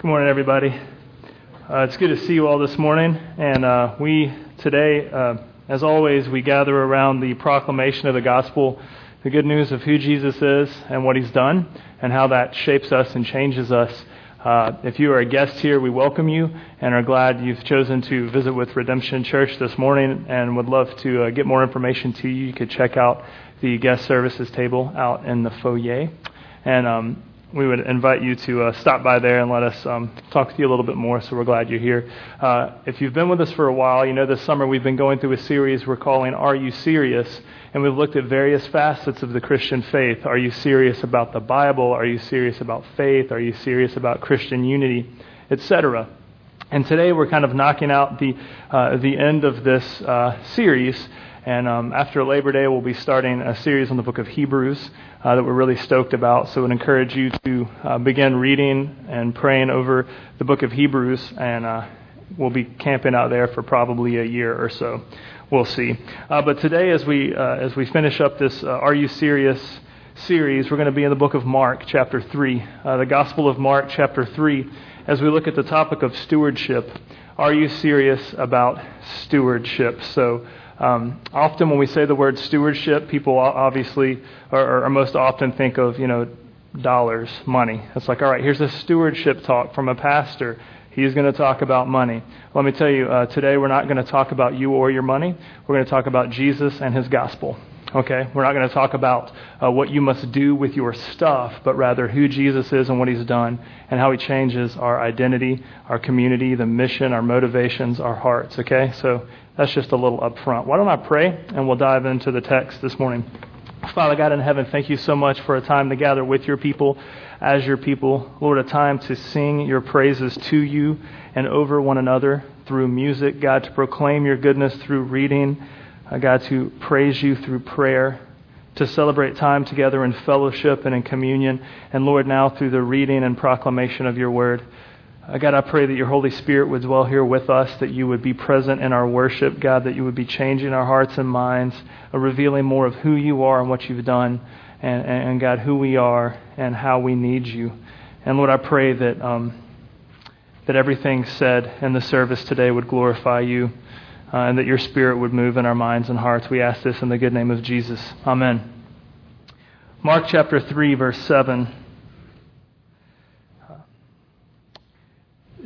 Good morning, everybody. Uh, it's good to see you all this morning. And uh, we today, uh, as always, we gather around the proclamation of the gospel, the good news of who Jesus is and what he's done, and how that shapes us and changes us. Uh, if you are a guest here, we welcome you and are glad you've chosen to visit with Redemption Church this morning and would love to uh, get more information to you. You could check out the guest services table out in the foyer. And um, we would invite you to uh, stop by there and let us um, talk to you a little bit more. So we're glad you're here. Uh, if you've been with us for a while, you know this summer we've been going through a series we're calling Are You Serious? And we've looked at various facets of the Christian faith. Are you serious about the Bible? Are you serious about faith? Are you serious about Christian unity? Etc. And today we're kind of knocking out the, uh, the end of this uh, series. And um, after Labor Day, we'll be starting a series on the book of Hebrews uh, that we're really stoked about. So I would encourage you to uh, begin reading and praying over the book of Hebrews. And uh, we'll be camping out there for probably a year or so. We'll see. Uh, but today, as we, uh, as we finish up this uh, Are You Serious series, we're going to be in the book of Mark, chapter 3. the Gospel of Mark, chapter 3, as we look at the topic of stewardship. Are you serious about stewardship? So, um, often when we say the word stewardship, people obviously or, or most often think of, you know, dollars, money. It's like, all right, here's a stewardship talk from a pastor. He's going to talk about money. Let me tell you, uh, today we're not going to talk about you or your money. We're going to talk about Jesus and his gospel. Okay? We're not going to talk about uh, what you must do with your stuff, but rather who Jesus is and what he's done and how he changes our identity, our community, the mission, our motivations, our hearts. Okay? So that's just a little up front. Why don't I pray and we'll dive into the text this morning. Father God in heaven, thank you so much for a time to gather with your people as your people. Lord, a time to sing your praises to you and over one another through music. God, to proclaim your goodness through reading. Uh, God, to praise you through prayer. To celebrate time together in fellowship and in communion. And Lord, now through the reading and proclamation of your word. Uh, God, I pray that your Holy Spirit would dwell here with us, that you would be present in our worship, God, that you would be changing our hearts and minds, uh, revealing more of who you are and what you've done, and, and, and, God, who we are and how we need you. And Lord, I pray that, um, that everything said in the service today would glorify you, uh, and that your Spirit would move in our minds and hearts. We ask this in the good name of Jesus. Amen. Mark chapter 3, verse 7.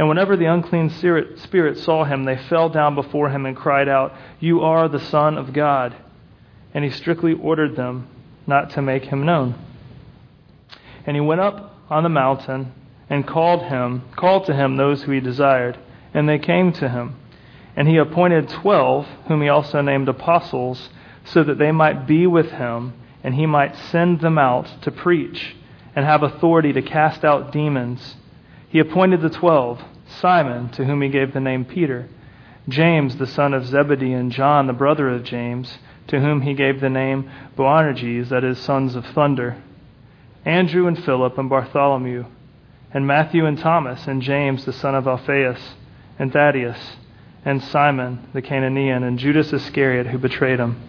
And whenever the unclean spirit saw him, they fell down before him and cried out, You are the Son of God. And he strictly ordered them not to make him known. And he went up on the mountain and called him, called to him those who he desired, and they came to him. And he appointed twelve, whom he also named apostles, so that they might be with him, and he might send them out to preach, and have authority to cast out demons. He appointed the twelve Simon, to whom he gave the name Peter, James, the son of Zebedee, and John, the brother of James, to whom he gave the name Boanerges, that is, sons of thunder, Andrew and Philip and Bartholomew, and Matthew and Thomas, and James, the son of Alphaeus, and Thaddeus, and Simon the Cananean, and Judas Iscariot, who betrayed him.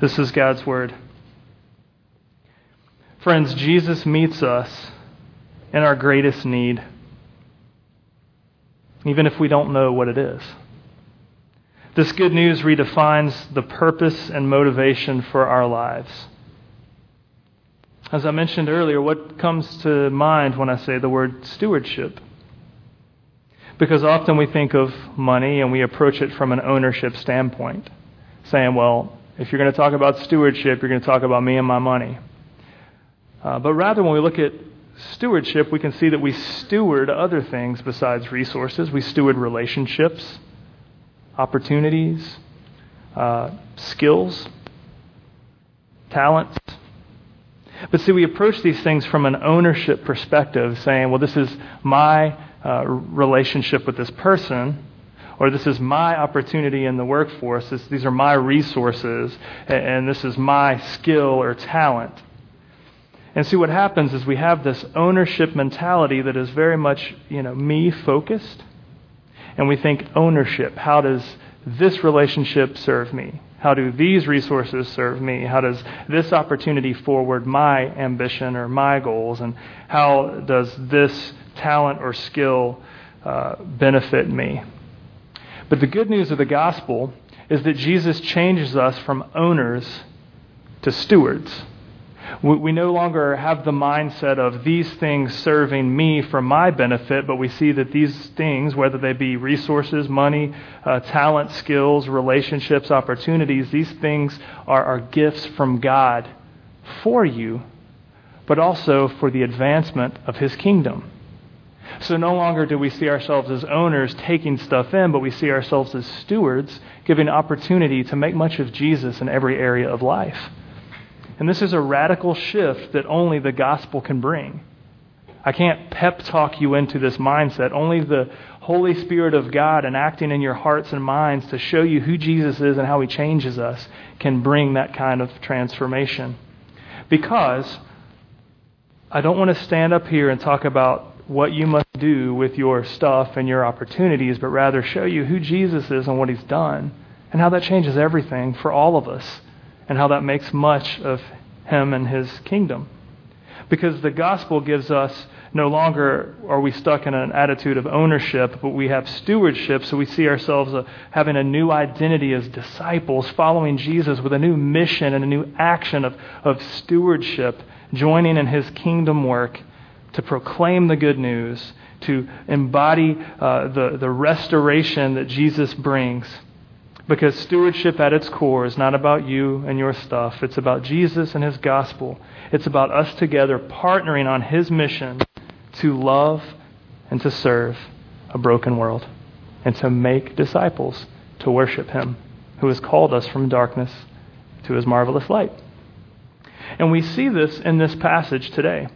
This is God's word. Friends, Jesus meets us in our greatest need, even if we don't know what it is. This good news redefines the purpose and motivation for our lives. As I mentioned earlier, what comes to mind when I say the word stewardship? Because often we think of money and we approach it from an ownership standpoint, saying, well, if you're going to talk about stewardship, you're going to talk about me and my money. Uh, but rather, when we look at stewardship, we can see that we steward other things besides resources. We steward relationships, opportunities, uh, skills, talents. But see, we approach these things from an ownership perspective, saying, well, this is my uh, relationship with this person, or this is my opportunity in the workforce, this, these are my resources, and, and this is my skill or talent. And see, what happens is we have this ownership mentality that is very much, you know, me focused. And we think ownership. How does this relationship serve me? How do these resources serve me? How does this opportunity forward my ambition or my goals? And how does this talent or skill uh, benefit me? But the good news of the gospel is that Jesus changes us from owners to stewards. We no longer have the mindset of these things serving me for my benefit, but we see that these things, whether they be resources, money, uh, talent, skills, relationships, opportunities, these things are, are gifts from God for you, but also for the advancement of His kingdom. So no longer do we see ourselves as owners taking stuff in, but we see ourselves as stewards, giving opportunity to make much of Jesus in every area of life. And this is a radical shift that only the gospel can bring. I can't pep talk you into this mindset. Only the Holy Spirit of God enacting in your hearts and minds to show you who Jesus is and how he changes us can bring that kind of transformation. Because I don't want to stand up here and talk about what you must do with your stuff and your opportunities, but rather show you who Jesus is and what he's done and how that changes everything for all of us and how that makes much of him and his kingdom. Because the gospel gives us no longer are we stuck in an attitude of ownership, but we have stewardship, so we see ourselves uh, having a new identity as disciples, following Jesus with a new mission and a new action of, of stewardship, joining in his kingdom work to proclaim the good news, to embody uh, the, the restoration that Jesus brings. Because stewardship at its core is not about you and your stuff. It's about Jesus and his gospel. It's about us together partnering on his mission to love and to serve a broken world and to make disciples to worship him who has called us from darkness to his marvelous light. And we see this in this passage today.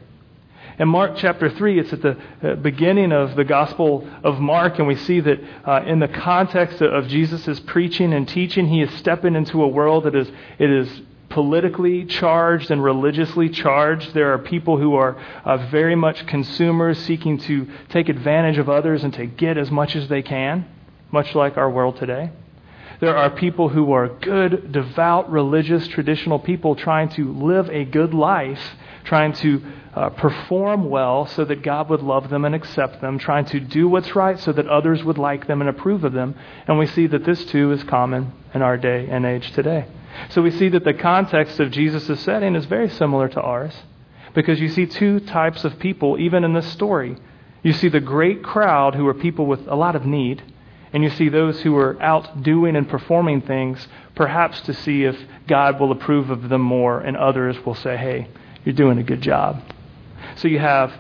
In Mark chapter 3, it's at the uh, beginning of the Gospel of Mark, and we see that uh, in the context of Jesus' preaching and teaching, he is stepping into a world that is, it is politically charged and religiously charged. There are people who are uh, very much consumers seeking to take advantage of others and to get as much as they can, much like our world today. There are people who are good, devout, religious, traditional people trying to live a good life, trying to uh, perform well so that God would love them and accept them, trying to do what's right so that others would like them and approve of them. And we see that this too is common in our day and age today. So we see that the context of Jesus' setting is very similar to ours because you see two types of people even in this story. You see the great crowd who are people with a lot of need and you see those who are out doing and performing things, perhaps to see if God will approve of them more, and others will say, hey, you're doing a good job. So you have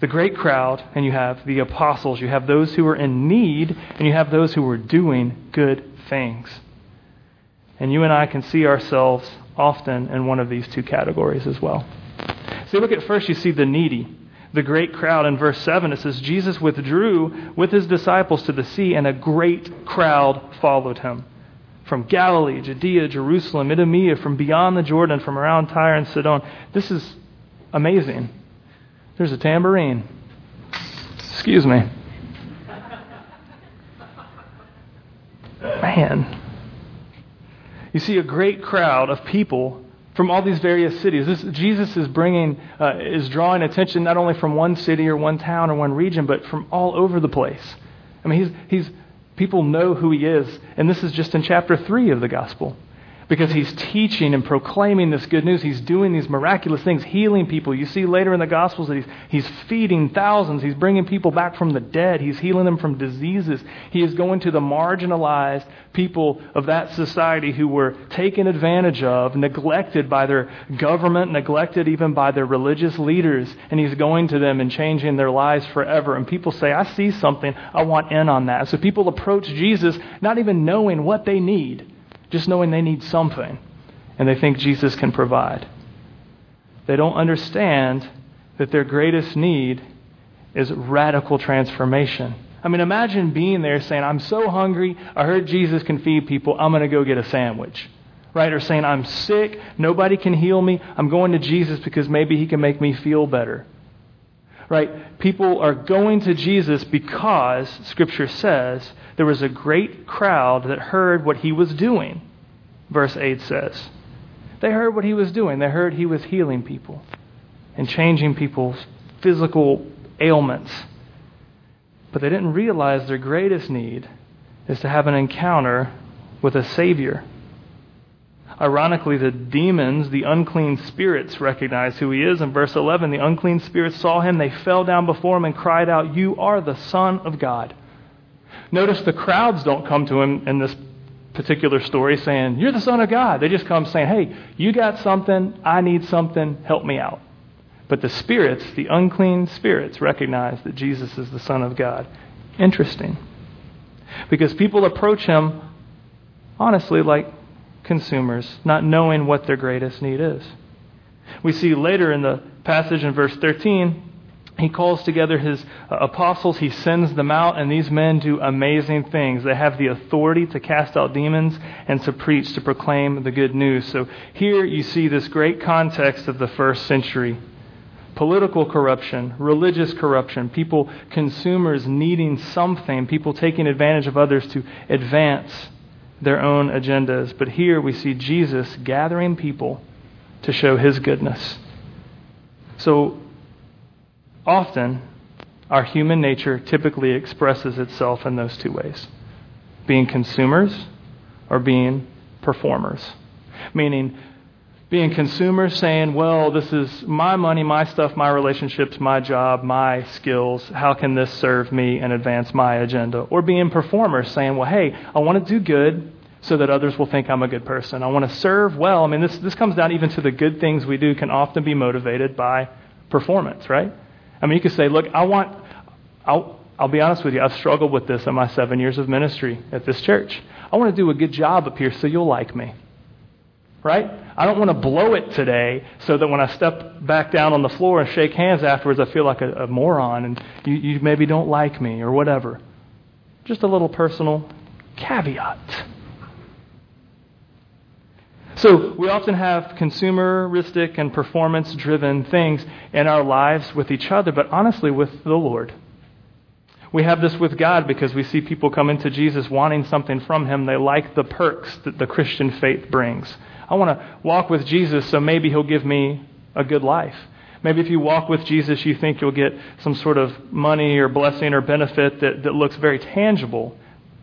the great crowd, and you have the apostles. You have those who are in need, and you have those who are doing good things. And you and I can see ourselves often in one of these two categories as well. So you look at first, you see the needy the great crowd. In verse 7, it says, Jesus withdrew with his disciples to the sea, and a great crowd followed him. From Galilee, Judea, Jerusalem, Idumea, from beyond the Jordan, from around Tyre and Sidon. This is amazing. There's a tambourine. Excuse me. Man. You see a great crowd of people from all these various cities. This, Jesus is bringing, uh, is drawing attention not only from one city or one town or one region, but from all over the place. I mean, he's, he's, people know who he is, and this is just in chapter 3 of the gospel because he's teaching and proclaiming this good news. He's doing these miraculous things, healing people. You see later in the Gospels that he's, he's feeding thousands. He's bringing people back from the dead. He's healing them from diseases. He is going to the marginalized people of that society who were taken advantage of, neglected by their government, neglected even by their religious leaders. And he's going to them and changing their lives forever. And people say, I see something. I want in on that. So people approach Jesus not even knowing what they need just knowing they need something and they think Jesus can provide. they don't understand that their greatest need is radical transformation. I mean, imagine being there saying, I'm so hungry, I heard Jesus can feed people, I'm going to go get a sandwich. Right? Or saying, I'm sick, nobody can heal me, I'm going to Jesus because maybe he can make me feel better. Right? People are going to Jesus because, Scripture says, there was a great crowd that heard what he was doing, verse 8 says. They heard what he was doing. They heard he was healing people and changing people's physical ailments. But they didn't realize their greatest need is to have an encounter with a Savior. Ironically, the demons, the unclean spirits, recognize who he is. In verse 11, the unclean spirits saw him. They fell down before him and cried out, You are the Son of God. Notice the crowds don't come to him in this particular story saying, You're the Son of God. They just come saying, Hey, you got something. I need something. Help me out. But the spirits, the unclean spirits, recognize that Jesus is the Son of God. Interesting. Because people approach him honestly like consumers, not knowing what their greatest need is. We see later in the passage in verse 13, he calls together his uh, apostles, he sends them out, and these men do amazing things. They have the authority to cast out demons and to preach, to proclaim the good news. So here you see this great context of the first century political corruption, religious corruption, people, consumers needing something, people taking advantage of others to advance their own agendas. But here we see Jesus gathering people to show his goodness. So often, our human nature typically expresses itself in those two ways being consumers or being performers. Meaning, being consumers saying, well, this is my money, my stuff, my relationships, my job, my skills. How can this serve me and advance my agenda? Or being performers saying, well, hey, I want to do good so that others will think I'm a good person. I want to serve well. I mean, this, this comes down even to the good things we do can often be motivated by performance, right? I mean, you could say, look, I want, I'll, I'll be honest with you, I've struggled with this in my seven years of ministry at this church. I want to do a good job up here so you'll like me right? I don't want to blow it today so that when I step back down on the floor and shake hands afterwards, I feel like a, a moron and you, you maybe don't like me or whatever. Just a little personal caveat. So, we often have consumeristic and performance driven things in our lives with each other, but honestly, with the Lord. We have this with God because we see people come into Jesus wanting something from Him. They like the perks that the Christian faith brings. I want to walk with Jesus so maybe he'll give me a good life. Maybe if you walk with Jesus, you think you'll get some sort of money or blessing or benefit that, that looks very tangible.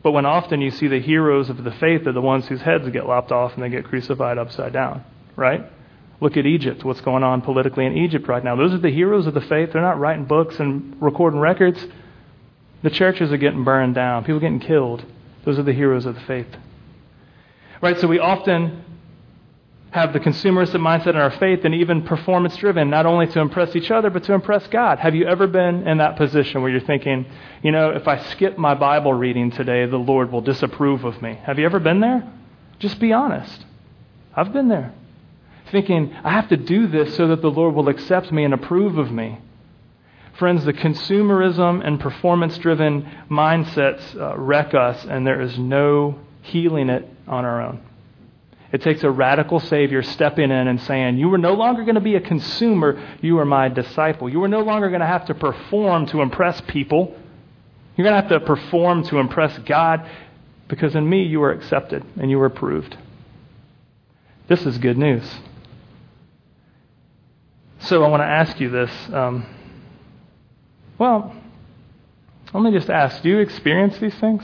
But when often you see the heroes of the faith are the ones whose heads get lopped off and they get crucified upside down, right? Look at Egypt, what's going on politically in Egypt right now. Those are the heroes of the faith. They're not writing books and recording records. The churches are getting burned down, people getting killed. Those are the heroes of the faith. Right? So we often have the consumeristic mindset in our faith and even performance driven, not only to impress each other, but to impress God. Have you ever been in that position where you're thinking, you know, if I skip my Bible reading today, the Lord will disapprove of me? Have you ever been there? Just be honest. I've been there. Thinking, I have to do this so that the Lord will accept me and approve of me. Friends, the consumerism and performance driven mindsets uh, wreck us, and there is no healing it on our own. It takes a radical Savior stepping in and saying, You are no longer going to be a consumer, you are my disciple. You are no longer going to have to perform to impress people. You're going to have to perform to impress God because in me you are accepted and you are approved. This is good news. So I want to ask you this. Um, well, let me just ask do you experience these things?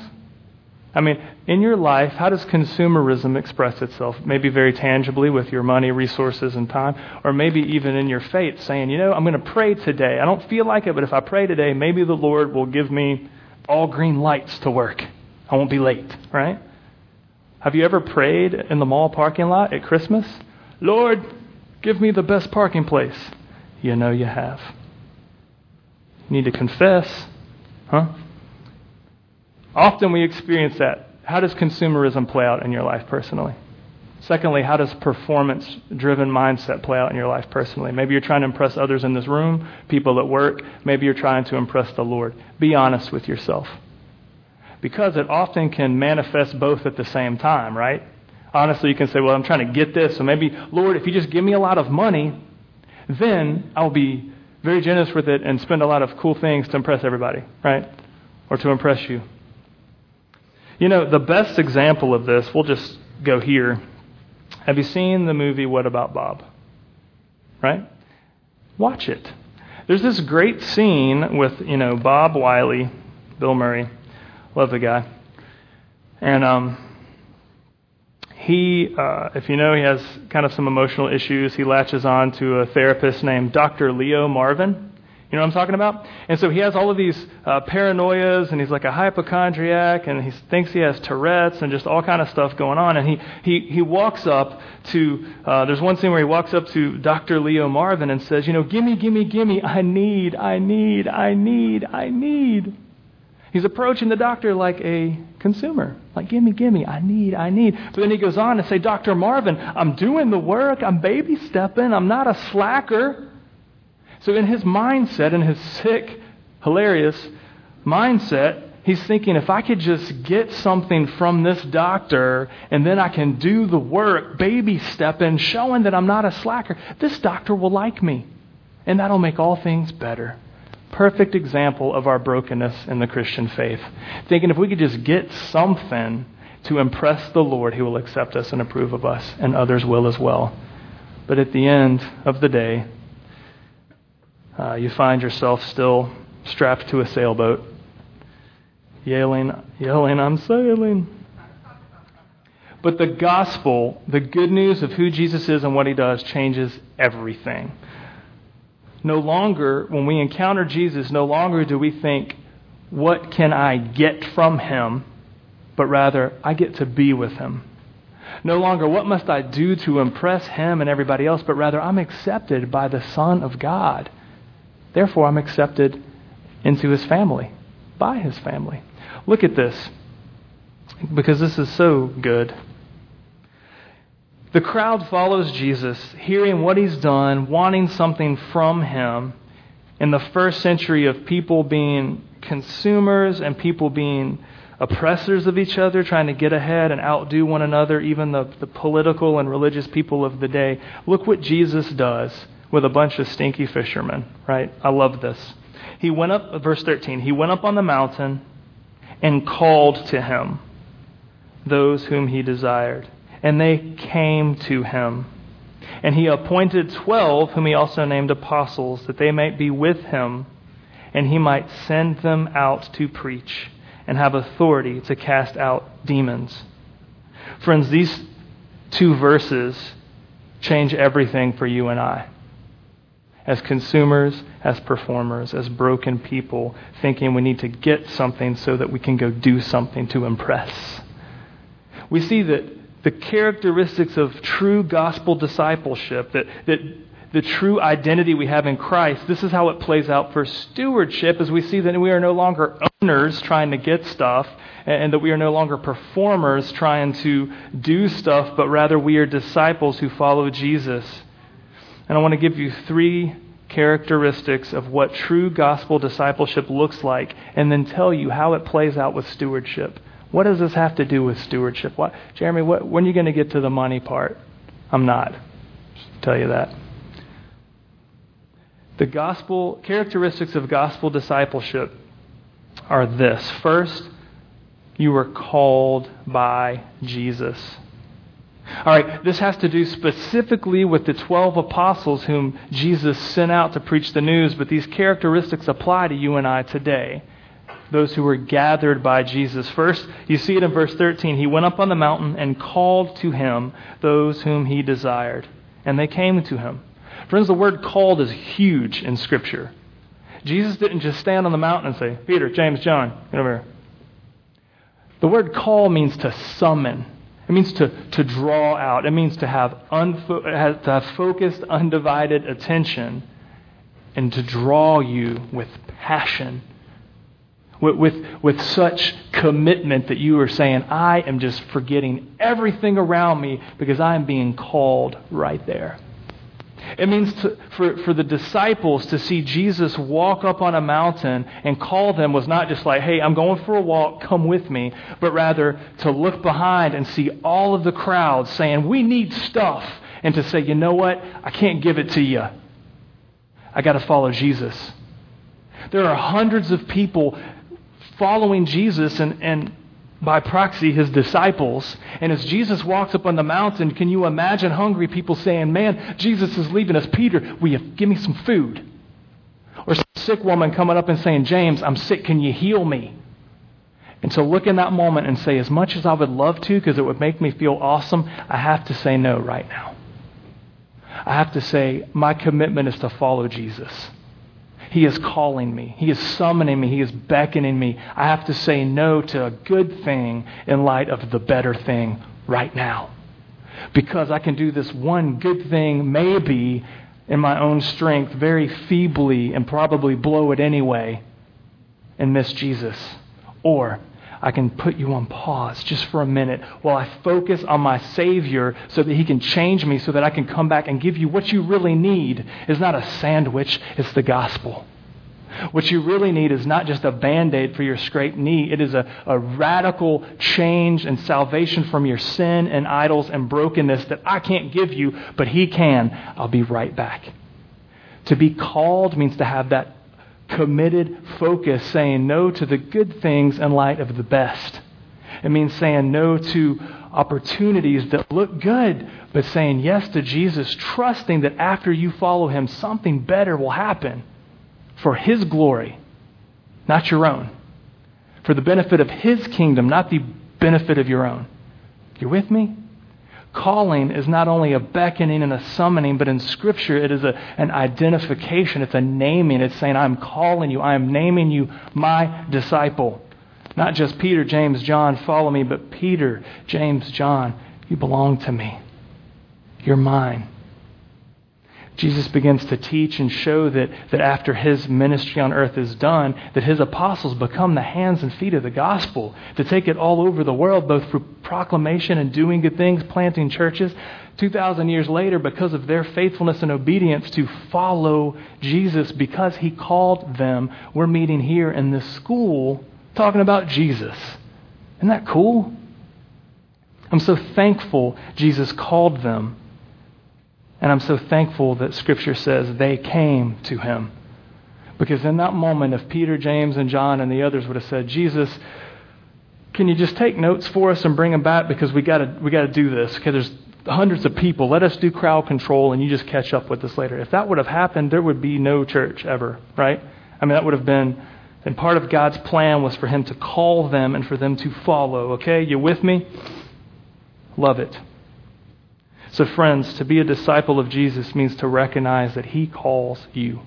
I mean, in your life, how does consumerism express itself? Maybe very tangibly with your money, resources, and time, or maybe even in your faith, saying, you know, I'm going to pray today. I don't feel like it, but if I pray today, maybe the Lord will give me all green lights to work. I won't be late, right? Have you ever prayed in the mall parking lot at Christmas? Lord, give me the best parking place. You know you have. You need to confess, huh? Often we experience that. How does consumerism play out in your life personally? Secondly, how does performance driven mindset play out in your life personally? Maybe you're trying to impress others in this room, people at work. Maybe you're trying to impress the Lord. Be honest with yourself. Because it often can manifest both at the same time, right? Honestly, you can say, Well, I'm trying to get this, so maybe, Lord, if you just give me a lot of money, then I'll be very generous with it and spend a lot of cool things to impress everybody, right? Or to impress you. You know, the best example of this, we'll just go here. Have you seen the movie What About Bob? Right? Watch it. There's this great scene with, you know, Bob Wiley, Bill Murray. Love the guy. And um, he, uh, if you know, he has kind of some emotional issues. He latches on to a therapist named Dr. Leo Marvin. You know what I'm talking about? And so he has all of these uh, paranoias, and he's like a hypochondriac, and he thinks he has Tourette's and just all kind of stuff going on. And he he he walks up to. Uh, there's one scene where he walks up to Dr. Leo Marvin and says, "You know, gimme, gimme, gimme. I need, I need, I need, I need." He's approaching the doctor like a consumer. Like, gimme, gimme, I need, I need. But then he goes on to say, Dr. Marvin, I'm doing the work, I'm baby stepping, I'm not a slacker. So, in his mindset, in his sick, hilarious mindset, he's thinking if I could just get something from this doctor and then I can do the work, baby stepping, showing that I'm not a slacker, this doctor will like me. And that'll make all things better perfect example of our brokenness in the Christian faith. Thinking if we could just get something to impress the Lord, He will accept us and approve of us, and others will as well. But at the end of the day, uh, you find yourself still strapped to a sailboat, yelling, yelling, I'm sailing. But the gospel, the good news of who Jesus is and what he does, changes everything no longer, when we encounter Jesus, no longer do we think, what can I get from him? But rather, I get to be with him. No longer, what must I do to impress him and everybody else? But rather, I'm accepted by the Son of God. Therefore, I'm accepted into his family, by his family. Look at this, because this is so good. The crowd follows Jesus, hearing what he's done, wanting something from him. In the first century of people being consumers and people being oppressors of each other, trying to get ahead and outdo one another, even the, the political and religious people of the day. Look what Jesus does with a bunch of stinky fishermen, right? I love this. He went up, verse 13, he went up on the mountain and called to him those whom he desired and they came to him. And he appointed twelve, whom he also named apostles, that they might be with him, and he might send them out to preach and have authority to cast out demons. Friends, these two verses change everything for you and I. As consumers, as performers, as broken people, thinking we need to get something so that we can go do something to impress. We see that the characteristics of true gospel discipleship, that, that the true identity we have in Christ, this is how it plays out for stewardship as we see that we are no longer owners trying to get stuff and that we are no longer performers trying to do stuff, but rather we are disciples who follow Jesus. And I want to give you three characteristics of what true gospel discipleship looks like and then tell you how it plays out with stewardship. What does this have to do with stewardship? What, Jeremy, what, when are you going to get to the money part? I'm not. Just tell you that. The gospel characteristics of gospel discipleship are this. First, you were called by Jesus. All right, this has to do specifically with the 12 apostles whom Jesus sent out to preach the news, but these characteristics apply to you and I today those who were gathered by Jesus. First, you see it in verse 13. He went up on the mountain and called to him those whom he desired, and they came to him. Friends, the word called is huge in Scripture. Jesus didn't just stand on the mountain and say, Peter, James, John, get over here. The word call means to summon. It means to, to draw out. It means to have, unfo- to have focused, undivided attention and to draw you with passion with, with, with such commitment that you are saying, I am just forgetting everything around me because I am being called right there. It means to, for, for the disciples to see Jesus walk up on a mountain and call them was not just like, hey, I'm going for a walk, come with me, but rather to look behind and see all of the crowd saying, we need stuff, and to say, you know what? I can't give it to you. I got to follow Jesus. There are hundreds of people following Jesus and, and by proxy his disciples. And as Jesus walks up on the mountain, can you imagine hungry people saying, Man, Jesus is leaving us. Peter, will you give me some food? Or a sick woman coming up and saying, James, I'm sick. Can you heal me? And so look in that moment and say, as much as I would love to, because it would make me feel awesome, I have to say no right now. I have to say, my commitment is to follow Jesus. He is calling me. He is summoning me. He is beckoning me. I have to say no to a good thing in light of the better thing right now. Because I can do this one good thing, maybe in my own strength, very feebly, and probably blow it anyway and miss Jesus. Or I can put you on pause just for a minute while I focus on my Savior so that He can change me so that I can come back and give you what you really need is not a sandwich, it's the gospel. What you really need is not just a band aid for your scraped knee, it is a, a radical change and salvation from your sin and idols and brokenness that I can't give you, but He can. I'll be right back. To be called means to have that committed focus, saying no to the good things in light of the best. It means saying no to opportunities that look good, but saying yes to Jesus, trusting that after you follow him, something better will happen for his glory, not your own. For the benefit of his kingdom, not the benefit of your own. You with me? Calling is not only a beckoning and a summoning, but in Scripture it is a, an identification. It's a naming. It's saying, I'm calling you. I am naming you my disciple. Not just Peter, James, John, follow me, but Peter, James, John, you belong to me. You're mine. Jesus begins to teach and show that, that after his ministry on earth is done, that his apostles become the hands and feet of the gospel to take it all over the world, both through proclamation and doing good things, planting churches. 2,000 years later, because of their faithfulness and obedience to follow Jesus, because he called them, we're meeting here in this school talking about Jesus. Isn't that cool? I'm so thankful Jesus called them and I'm so thankful that Scripture says they came to him. Because in that moment, if Peter, James, and John and the others would have said, Jesus, can you just take notes for us and bring them back because we got to we got to do this because there's hundreds of people. Let us do crowd control and you just catch up with us later. If that would have happened, there would be no church ever, right? I mean, that would have been, and part of God's plan was for Him to call them and for them to follow. Okay, you with me? Love it. So, friends, to be a disciple of Jesus means to recognize that He calls you.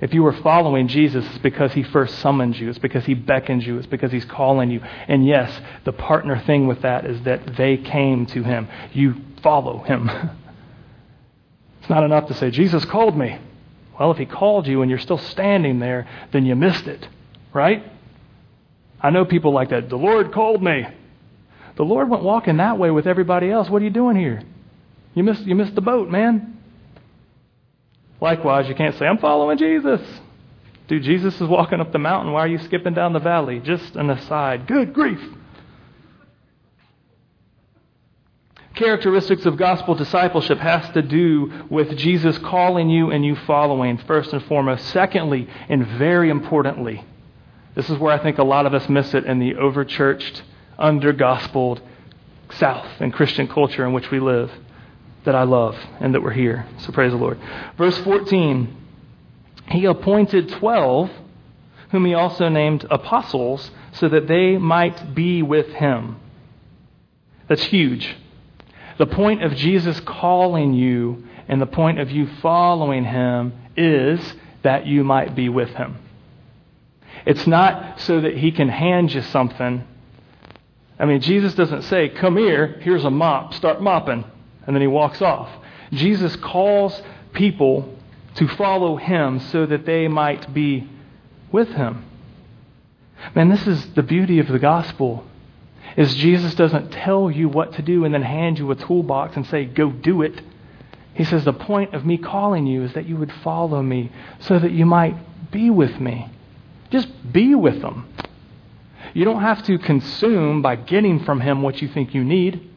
If you are following Jesus, it's because He first summoned you. It's because He beckons you. It's because He's calling you. And yes, the partner thing with that is that they came to Him. You follow Him. it's not enough to say, Jesus called me. Well, if He called you and you're still standing there, then you missed it, right? I know people like that. The Lord called me. The Lord went walking that way with everybody else. What are you doing here? You missed, you missed the boat, man. Likewise, you can't say, I'm following Jesus. Dude, Jesus is walking up the mountain. Why are you skipping down the valley? Just an aside. Good grief. Characteristics of gospel discipleship has to do with Jesus calling you and you following, first and foremost. Secondly, and very importantly, this is where I think a lot of us miss it in the overchurched, under gospeled South and Christian culture in which we live that I love and that we're here. So praise the Lord. Verse 14 He appointed 12, whom he also named apostles, so that they might be with him. That's huge. The point of Jesus calling you and the point of you following him is that you might be with him. It's not so that he can hand you something. I mean, Jesus doesn't say, Come here, here's a mop, start mopping and then he walks off. Jesus calls people to follow him so that they might be with him. Man, this is the beauty of the gospel. Is Jesus doesn't tell you what to do and then hand you a toolbox and say, go do it. He says, the point of me calling you is that you would follow me so that you might be with me. Just be with him. You don't have to consume by getting from him what you think you need.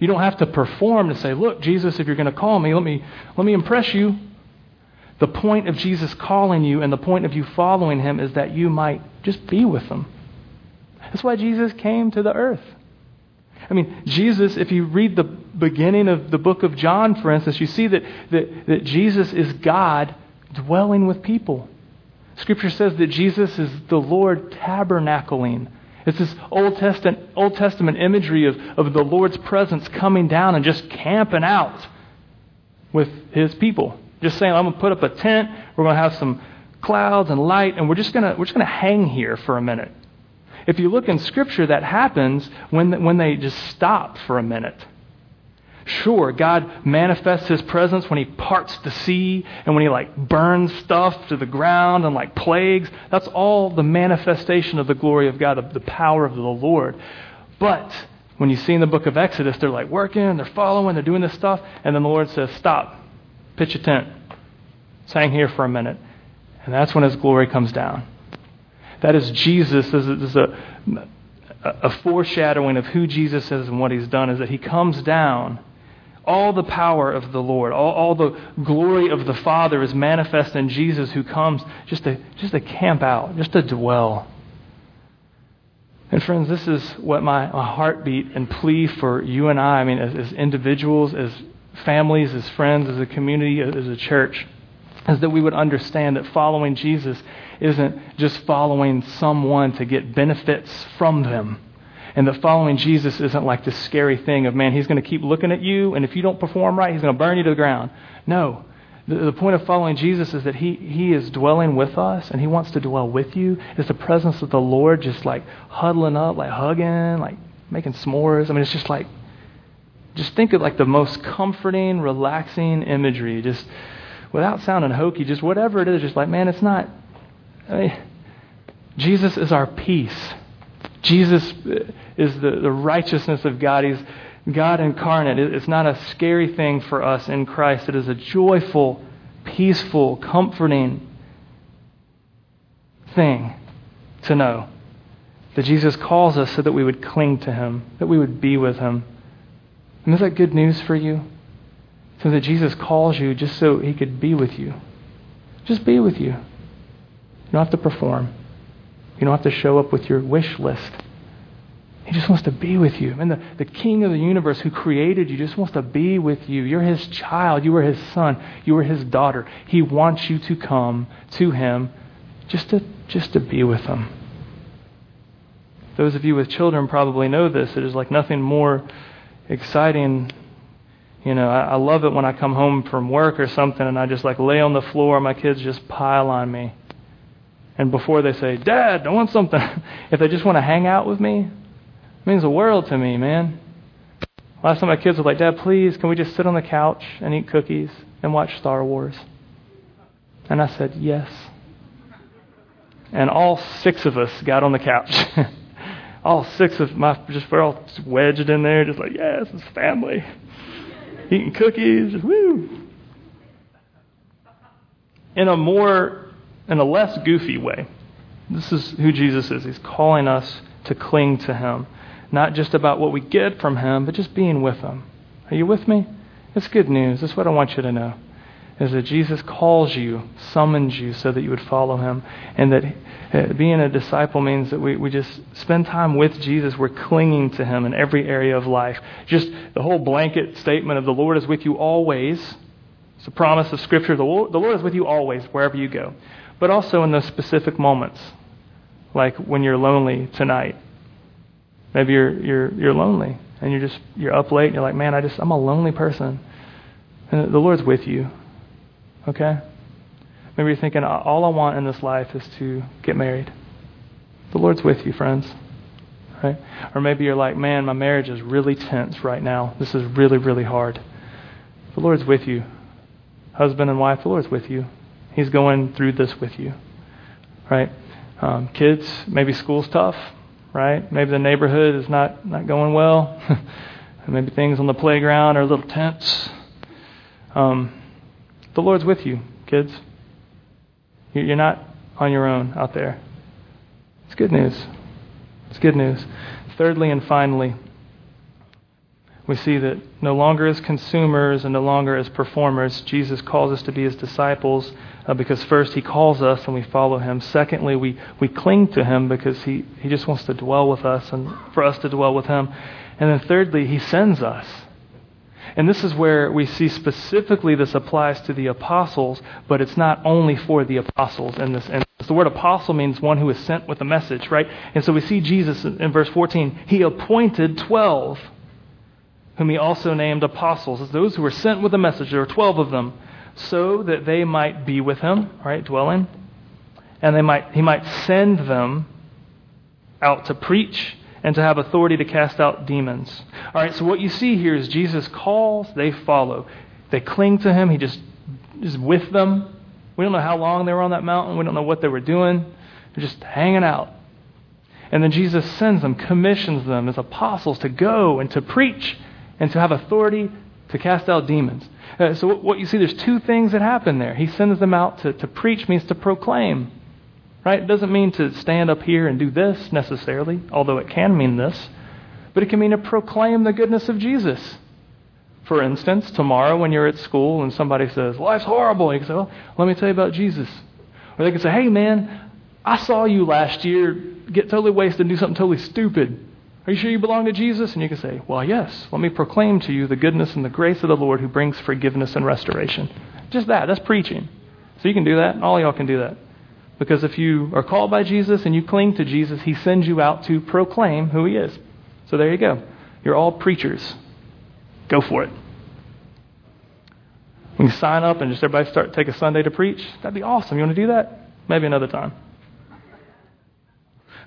You don't have to perform to say, look, Jesus, if you're going to call me, let me, let me impress you. The point of Jesus calling you and the point of you following him is that you might just be with him. That's why Jesus came to the earth. I mean, Jesus, if you read the beginning of the book of John, for instance, you see that, that, that Jesus is God dwelling with people. Scripture says that Jesus is the Lord tabernacling. It's this Old Testament, Old Testament imagery of, of the Lord's presence coming down and just camping out with his people. Just saying, I'm going to put up a tent, we're going to have some clouds and light, and we're just going to, we're just going to hang here for a minute. If you look in Scripture, that happens when, when they just stop for a minute. Sure, God manifests His presence when He parts the sea and when He like burns stuff to the ground and like plagues. That's all the manifestation of the glory of God, of the power of the Lord. But when you see in the book of Exodus, they're like working, they're following, they're doing this stuff, and then the Lord says, Stop, pitch a tent. Hang here for a minute. And that's when His glory comes down. That is Jesus. This is a, a foreshadowing of who Jesus is and what he's done, is that he comes down. All the power of the Lord, all, all the glory of the Father is manifest in Jesus who comes just to, just to camp out, just to dwell. And friends, this is what my, my heartbeat and plea for you and I, I mean, as, as individuals, as families, as friends, as a community, as a church, is that we would understand that following Jesus isn't just following someone to get benefits from them. And that following Jesus isn't like this scary thing of, man, he's going to keep looking at you, and if you don't perform right, he's going to burn you to the ground. No. The, point of following Jesus is that he, he is dwelling with us, and he wants to dwell with you. It's the presence of the Lord just like huddling up, like hugging, like making s'mores. I mean, it's just like, just think of like the most comforting, relaxing imagery. Just without sounding hokey, just whatever it is, just like, man, it's not, I mean, Jesus is our peace. Jesus is the, the righteousness of God. He's God incarnate. It's not a scary thing for us in Christ. It is a joyful, peaceful, comforting thing to know that Jesus calls us so that we would cling to Him, that we would be with Him. And is that good news for you? So that Jesus calls you just so He could be with you. Just be with you. You don't have to perform. You don't have to show up with your wish list. He just wants to be with you. And the, the King of the universe who created you just wants to be with you. You're his child. You are his son. You are his daughter. He wants you to come to him just to, just to be with him. Those of you with children probably know this. It is like nothing more exciting. You know, I, I love it when I come home from work or something and I just like lay on the floor. And my kids just pile on me and before they say, Dad, I want something, if they just want to hang out with me, it means the world to me, man. Last time my kids were like, Dad, please, can we just sit on the couch and eat cookies and watch Star Wars? And I said, Yes. And all six of us got on the couch. all six of my, just we're all wedged in there, just like, Yes, it's family. Eating cookies, woo. In a more in a less goofy way. This is who Jesus is. He's calling us to cling to Him. Not just about what we get from Him, but just being with Him. Are you with me? It's good news. That's what I want you to know. Is that Jesus calls you, summons you so that you would follow Him. And that uh, being a disciple means that we, we just spend time with Jesus. We're clinging to Him in every area of life. Just the whole blanket statement of the Lord is with you always. It's a promise of Scripture. The Lord, the Lord is with you always, wherever you go but also in those specific moments, like when you're lonely tonight. Maybe you're you're you're lonely and you're just you're up late and you're like, man, I just I'm a lonely person, and the Lord's with you. Okay. Maybe you're thinking, all I want in this life is to get married. The Lord's with you, friends. Right? Or maybe you're like, man, my marriage is really tense right now. This is really, really hard. The Lord's with you. Husband and wife, the Lord's with you. He's going through this with you. Right? Um, kids, maybe school's tough, right? Maybe the neighborhood is not, not going well. maybe things on the playground are a little tense. Um, the Lord's with you, kids. You're not on your own out there. It's good news. It's good news. Thirdly and finally, we see that no longer as consumers and no longer as performers, Jesus calls us to be his disciples uh, because first he calls us and we follow him. Secondly, we, we cling to him because he, he just wants to dwell with us and for us to dwell with him. And then thirdly, he sends us. And this is where we see specifically this applies to the apostles, but it's not only for the apostles in this instance. The word apostle means one who is sent with a message, right? And so we see Jesus in verse 14. He appointed 12 whom he also named apostles, as those who were sent with a message. There were 12 of them, so that they might be with him, right, dwelling, and they might, he might send them out to preach and to have authority to cast out demons. All right, so what you see here is Jesus calls, they follow. They cling to him, he just is with them. We don't know how long they were on that mountain, we don't know what they were doing. They're just hanging out. And then Jesus sends them, commissions them as apostles to go and to preach and to have authority to cast out demons. Uh, so, what you see, there's two things that happen there. He sends them out to, to preach, means to proclaim. Right? It doesn't mean to stand up here and do this necessarily, although it can mean this. But it can mean to proclaim the goodness of Jesus. For instance, tomorrow when you're at school and somebody says, Life's horrible, you can say, Well, let me tell you about Jesus. Or they can say, Hey, man, I saw you last year get totally wasted and do something totally stupid. Are you sure you belong to Jesus? And you can say, Well, yes. Let me proclaim to you the goodness and the grace of the Lord who brings forgiveness and restoration. Just that. That's preaching. So you can do that. All y'all can do that. Because if you are called by Jesus and you cling to Jesus, he sends you out to proclaim who he is. So there you go. You're all preachers. Go for it. We can sign up and just everybody start take a Sunday to preach. That'd be awesome. You want to do that? Maybe another time.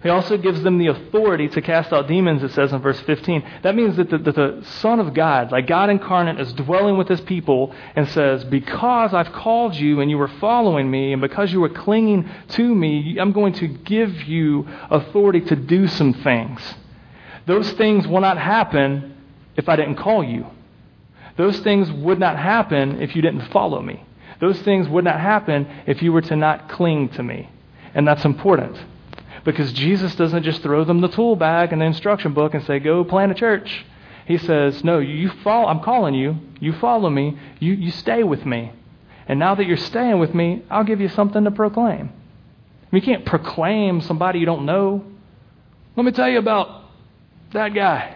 He also gives them the authority to cast out demons, it says in verse 15. That means that the, that the Son of God, like God incarnate, is dwelling with his people and says, Because I've called you and you were following me, and because you were clinging to me, I'm going to give you authority to do some things. Those things will not happen if I didn't call you. Those things would not happen if you didn't follow me. Those things would not happen if you were to not cling to me. And that's important. Because Jesus doesn't just throw them the tool bag and the instruction book and say, go plant a church. He says, no, you follow, I'm calling you. You follow me. You, you stay with me. And now that you're staying with me, I'll give you something to proclaim. You can't proclaim somebody you don't know. Let me tell you about that guy.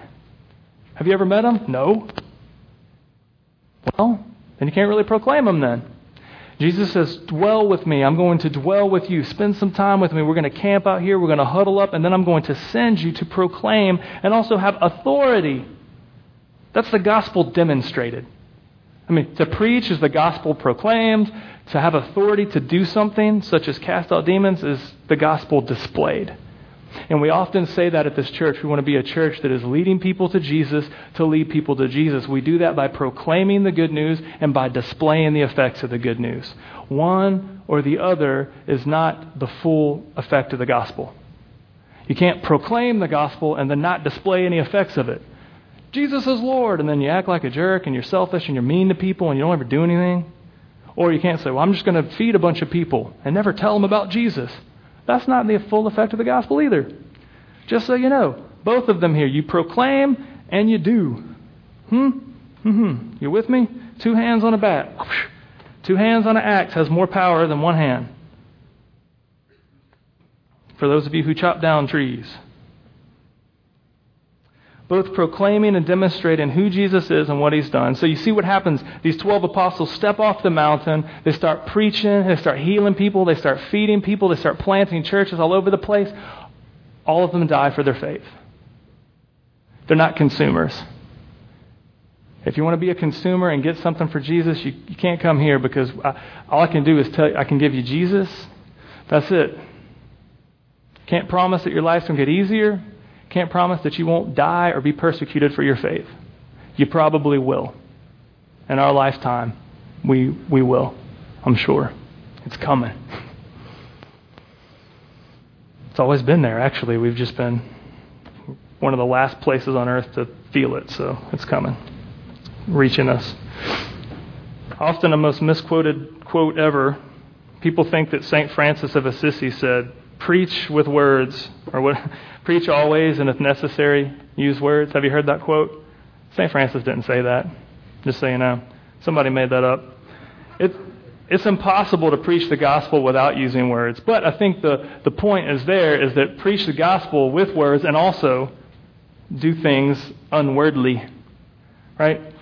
Have you ever met him? No. Well, then you can't really proclaim him then. Jesus says, Dwell with me. I'm going to dwell with you. Spend some time with me. We're going to camp out here. We're going to huddle up, and then I'm going to send you to proclaim and also have authority. That's the gospel demonstrated. I mean, to preach is the gospel proclaimed. To have authority to do something, such as cast out demons, is the gospel displayed. And we often say that at this church. We want to be a church that is leading people to Jesus to lead people to Jesus. We do that by proclaiming the good news and by displaying the effects of the good news. One or the other is not the full effect of the gospel. You can't proclaim the gospel and then not display any effects of it. Jesus is Lord, and then you act like a jerk and you're selfish and you're mean to people and you don't ever do anything. Or you can't say, well, I'm just going to feed a bunch of people and never tell them about Jesus. That's not the full effect of the gospel either. Just so you know, both of them here. You proclaim and you do. Hmm? Mm-hmm. You with me? Two hands on a bat. Two hands on an axe has more power than one hand. For those of you who chop down trees both proclaiming and demonstrating who Jesus is and what he's done. So you see what happens. These 12 apostles step off the mountain. They start preaching. They start healing people. They start feeding people. They start planting churches all over the place. All of them die for their faith. They're not consumers. If you want to be a consumer and get something for Jesus, you, you can't come here because I, all I can do is tell you, I can give you Jesus. That's it. Can't promise that your life's going to get easier. Can't promise that you won't die or be persecuted for your faith. You probably will. In our lifetime, we, we will. I'm sure. It's coming. It's always been there, actually. We've just been one of the last places on earth to feel it, so it's coming, reaching us. Often the most misquoted quote ever, people think that St. Francis of Assisi said, Preach with words, or what, preach always, and if necessary, use words. Have you heard that quote? St. Francis didn't say that, just so you know. Somebody made that up. It, it's impossible to preach the gospel without using words. But I think the, the point is there is that preach the gospel with words and also do things unwordly. Right?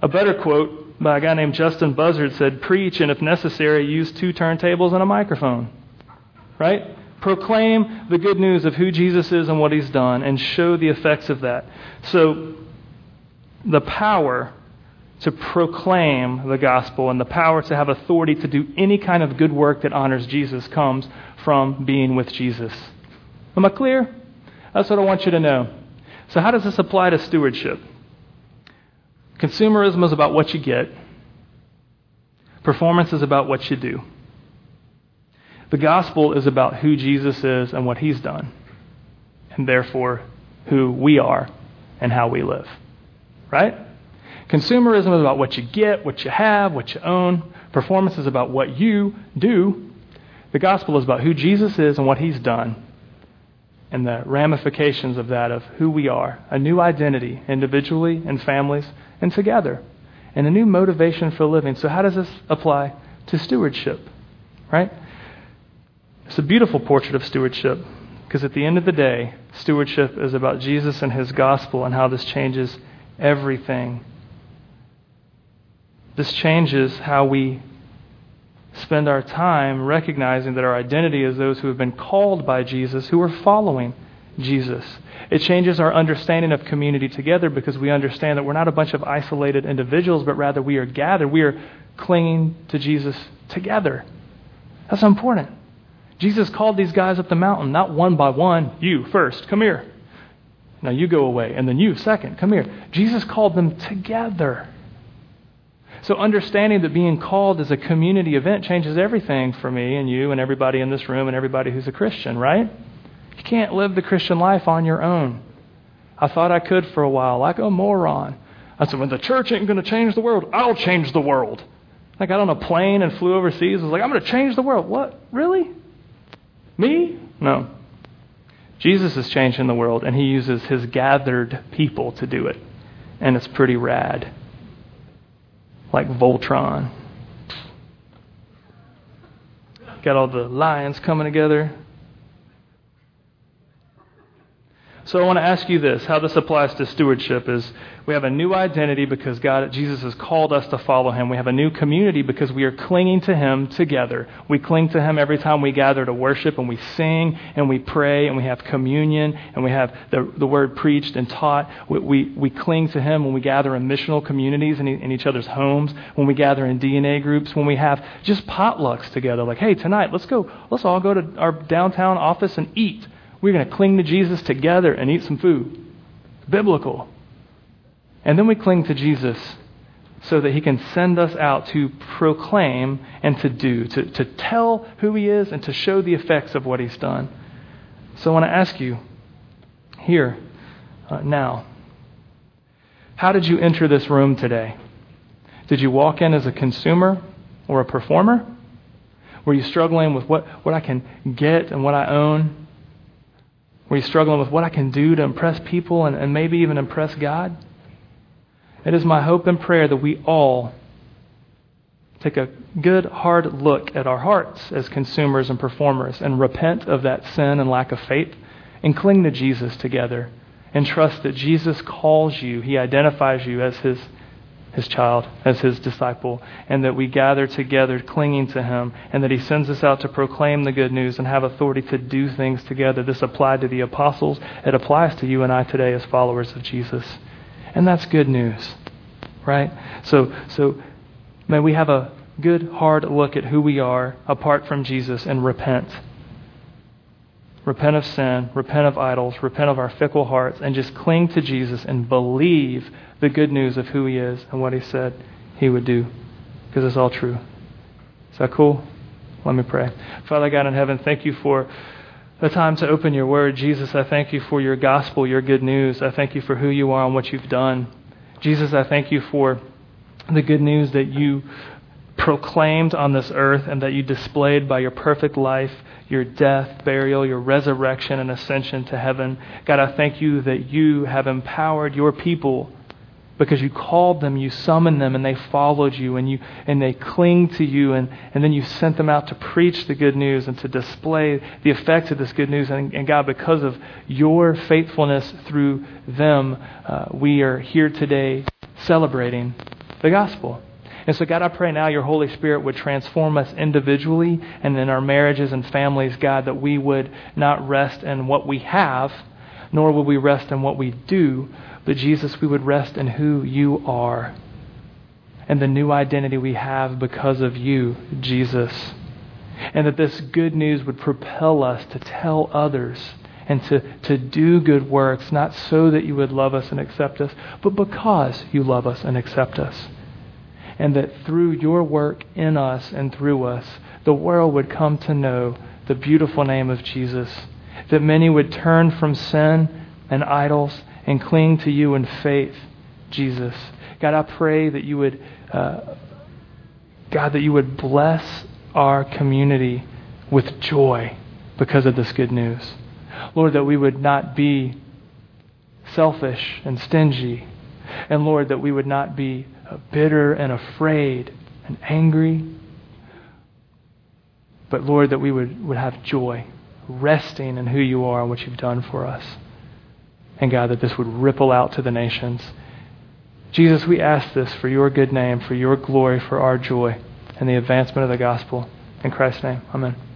A better quote by a guy named Justin Buzzard said, Preach and if necessary, use two turntables and a microphone. Right? Proclaim the good news of who Jesus is and what he's done and show the effects of that. So, the power to proclaim the gospel and the power to have authority to do any kind of good work that honors Jesus comes from being with Jesus. Am I clear? That's what I want you to know. So, how does this apply to stewardship? Consumerism is about what you get, performance is about what you do. The gospel is about who Jesus is and what he's done, and therefore who we are and how we live. Right? Consumerism is about what you get, what you have, what you own. Performance is about what you do. The gospel is about who Jesus is and what he's done, and the ramifications of that of who we are a new identity, individually and families and together, and a new motivation for living. So, how does this apply to stewardship? Right? It's a beautiful portrait of stewardship because at the end of the day, stewardship is about Jesus and his gospel and how this changes everything this changes how we spend our time recognizing that our identity is those who have been called by Jesus, who are following Jesus. It changes our understanding of community together because we understand that we're not a bunch of isolated individuals, but rather we are gathered. We are clinging to Jesus together. That's important. Jesus called these guys up the mountain, not one by one. You first, come here. Now you go away. And then you second, come here. Jesus called them together. So, understanding that being called is a community event changes everything for me and you and everybody in this room and everybody who's a Christian, right? You can't live the Christian life on your own. I thought I could for a while, like a moron. I said, when the church ain't going to change the world, I'll change the world. I got on a plane and flew overseas. I was like, I'm going to change the world. What? Really? Me? No. Jesus is changing the world, and he uses his gathered people to do it. And it's pretty rad like Voltron. Got all the lions coming together. So I want to ask you this how this applies to stewardship is we have a new identity because God Jesus has called us to follow him. We have a new community because we are clinging to him together. We cling to him every time we gather to worship and we sing and we pray and we have communion and we have the, the word preached and taught. We, we, we cling to him when we gather in missional communities in, in each other's homes, when we gather in DNA groups, when we have just potlucks together like, "Hey, tonight let's go let's all go to our downtown office and eat." We're going to cling to Jesus together and eat some food. Biblical. And then we cling to Jesus so that he can send us out to proclaim and to do, to, to tell who he is and to show the effects of what he's done. So I want to ask you here, uh, now, how did you enter this room today? Did you walk in as a consumer or a performer? Were you struggling with what, what I can get and what I own? Were you struggling with what I can do to impress people and, and maybe even impress God? It is my hope and prayer that we all take a good, hard look at our hearts as consumers and performers and repent of that sin and lack of faith and cling to Jesus together and trust that Jesus calls you, He identifies you as His his child, as his disciple, and that we gather together clinging to him, and that he sends us out to proclaim the good news and have authority to do things together. This applied to the apostles. It applies to you and I today as followers of Jesus. And that's good news, right? So, so may we have a good, hard look at who we are apart from Jesus and repent. Repent of sin, repent of idols, repent of our fickle hearts, and just cling to Jesus and believe the good news of who He is and what He said He would do. Because it's all true. Is that cool? Let me pray. Father God in heaven, thank you for the time to open your word. Jesus, I thank you for your gospel, your good news. I thank you for who you are and what you've done. Jesus, I thank you for the good news that you proclaimed on this earth and that you displayed by your perfect life, your death, burial, your resurrection, and ascension to heaven. God, I thank you that you have empowered your people because you called them, you summoned them, and they followed you, and you and they cling to you, and, and then you sent them out to preach the good news and to display the effects of this good news. And, and God, because of your faithfulness through them, uh, we are here today celebrating the gospel. And so, God, I pray now your Holy Spirit would transform us individually and in our marriages and families, God, that we would not rest in what we have, nor would we rest in what we do, but Jesus, we would rest in who you are and the new identity we have because of you, Jesus. And that this good news would propel us to tell others and to, to do good works, not so that you would love us and accept us, but because you love us and accept us. And that through your work in us and through us, the world would come to know the beautiful name of Jesus. That many would turn from sin and idols and cling to you in faith, Jesus. God, I pray that you would, uh, God, that you would bless our community with joy because of this good news. Lord, that we would not be selfish and stingy. And Lord, that we would not be bitter and afraid and angry. But Lord, that we would, would have joy, resting in who you are and what you've done for us. And God, that this would ripple out to the nations. Jesus, we ask this for your good name, for your glory, for our joy, and the advancement of the gospel. In Christ's name, amen.